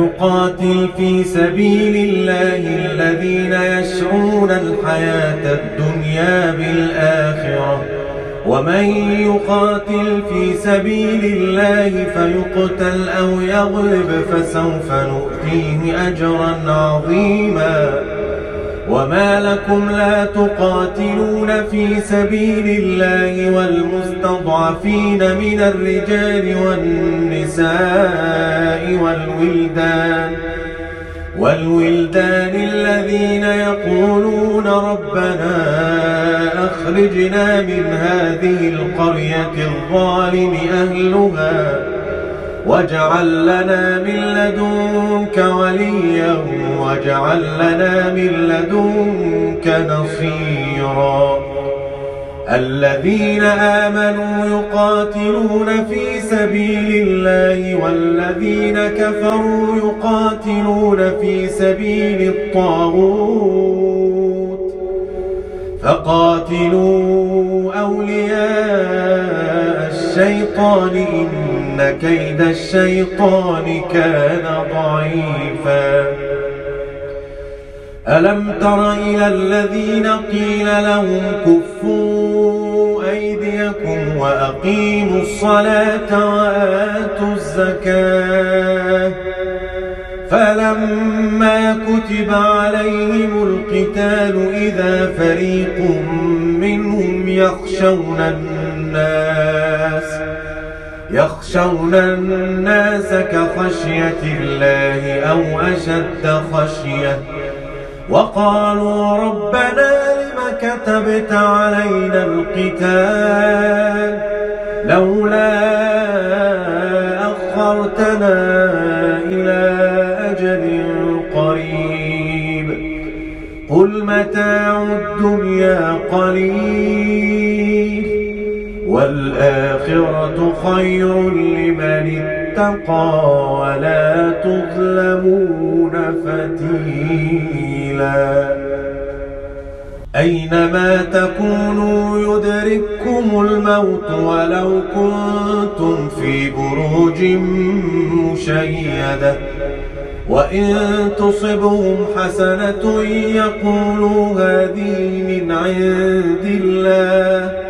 فليقاتل في سبيل الله الذين يشرون الحياة الدنيا بالآخرة. ومن يقاتل في سبيل الله فيقتل أو يغلب فسوف نؤتيه أجرا عظيما. وما لكم لا تقاتلون في سبيل الله والمستضعفين من الرجال والنساء والولدان والولدان الذين يقولون ربنا أخرجنا من هذه القرية الظالم أهلها واجعل لنا من لدنك وليا واجعل لنا من لدنك نصيرا الذين آمنوا يقاتلون في سبيل الله والذين كفروا يقاتلون في سبيل الطاغوت فقاتلوا أولياء الشيطان كيد الشيطان كان ضعيفا ألم تر إلى الذين قيل لهم كفوا أيديكم وأقيموا الصلاة وآتوا الزكاة فلما كتب عليهم القتال إذا فريق منهم يخشون الناس يخشون الناس كخشية الله أو أشد خشية. وقالوا ربنا لم كتبت علينا القتال؟ لولا أخرتنا إلى أجل قريب. قل متاع الدنيا قليل. والآخرة خير لمن اتقى ولا تظلمون فتيلا. أينما تكونوا يدرككم الموت ولو كنتم في بروج مشيدة. وإن تصبهم حسنة يقولوا هذه من عند الله.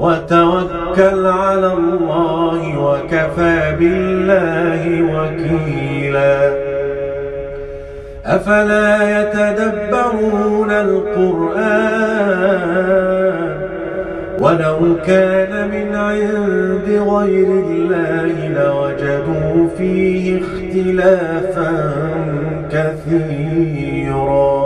وتوكل على الله وكفى بالله وكيلا. أفلا يتدبرون القرآن ولو كان من عند غير الله لوجدوا فيه اختلافا كثيرا.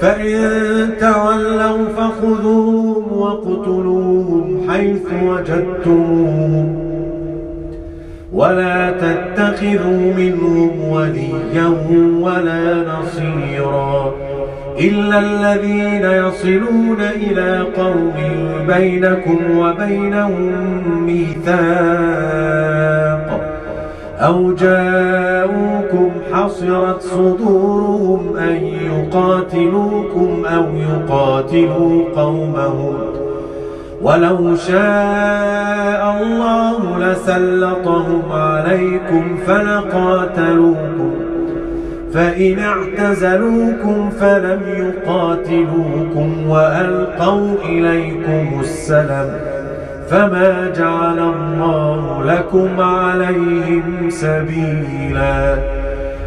فإن تولوا فخذوهم واقتلوهم حيث وجدتموهم ولا تتخذوا منهم وليا ولا نصيرا إلا الذين يصلون إلى قوم بينكم وبينهم ميثاق أو جاءوكم حصرت صدورهم أن يقاتلوكم أو يقاتلوا قومهم ولو شاء الله لسلطهم عليكم فلقاتلوكم فإن اعتزلوكم فلم يقاتلوكم وألقوا إليكم السلام فما جعل الله لكم عليهم سبيلا.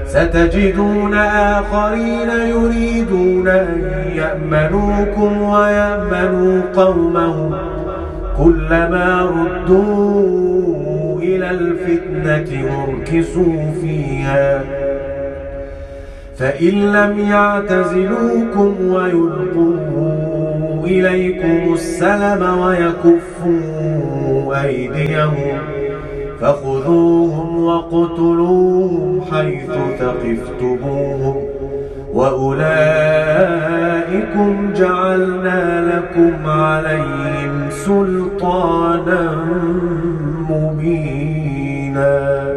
ستجدون آخرين يريدون أن يأمنوكم ويأمنوا قومهم كلما ردوا إلى الفتنة اركسوا فيها. فإن لم يعتزلوكم ويلقوا إليكم السلم ويكفوا أيديهم فخذوهم وقتلوهم حيث ثقفتموهم وأولئكم جعلنا لكم عليهم سلطانا مبينا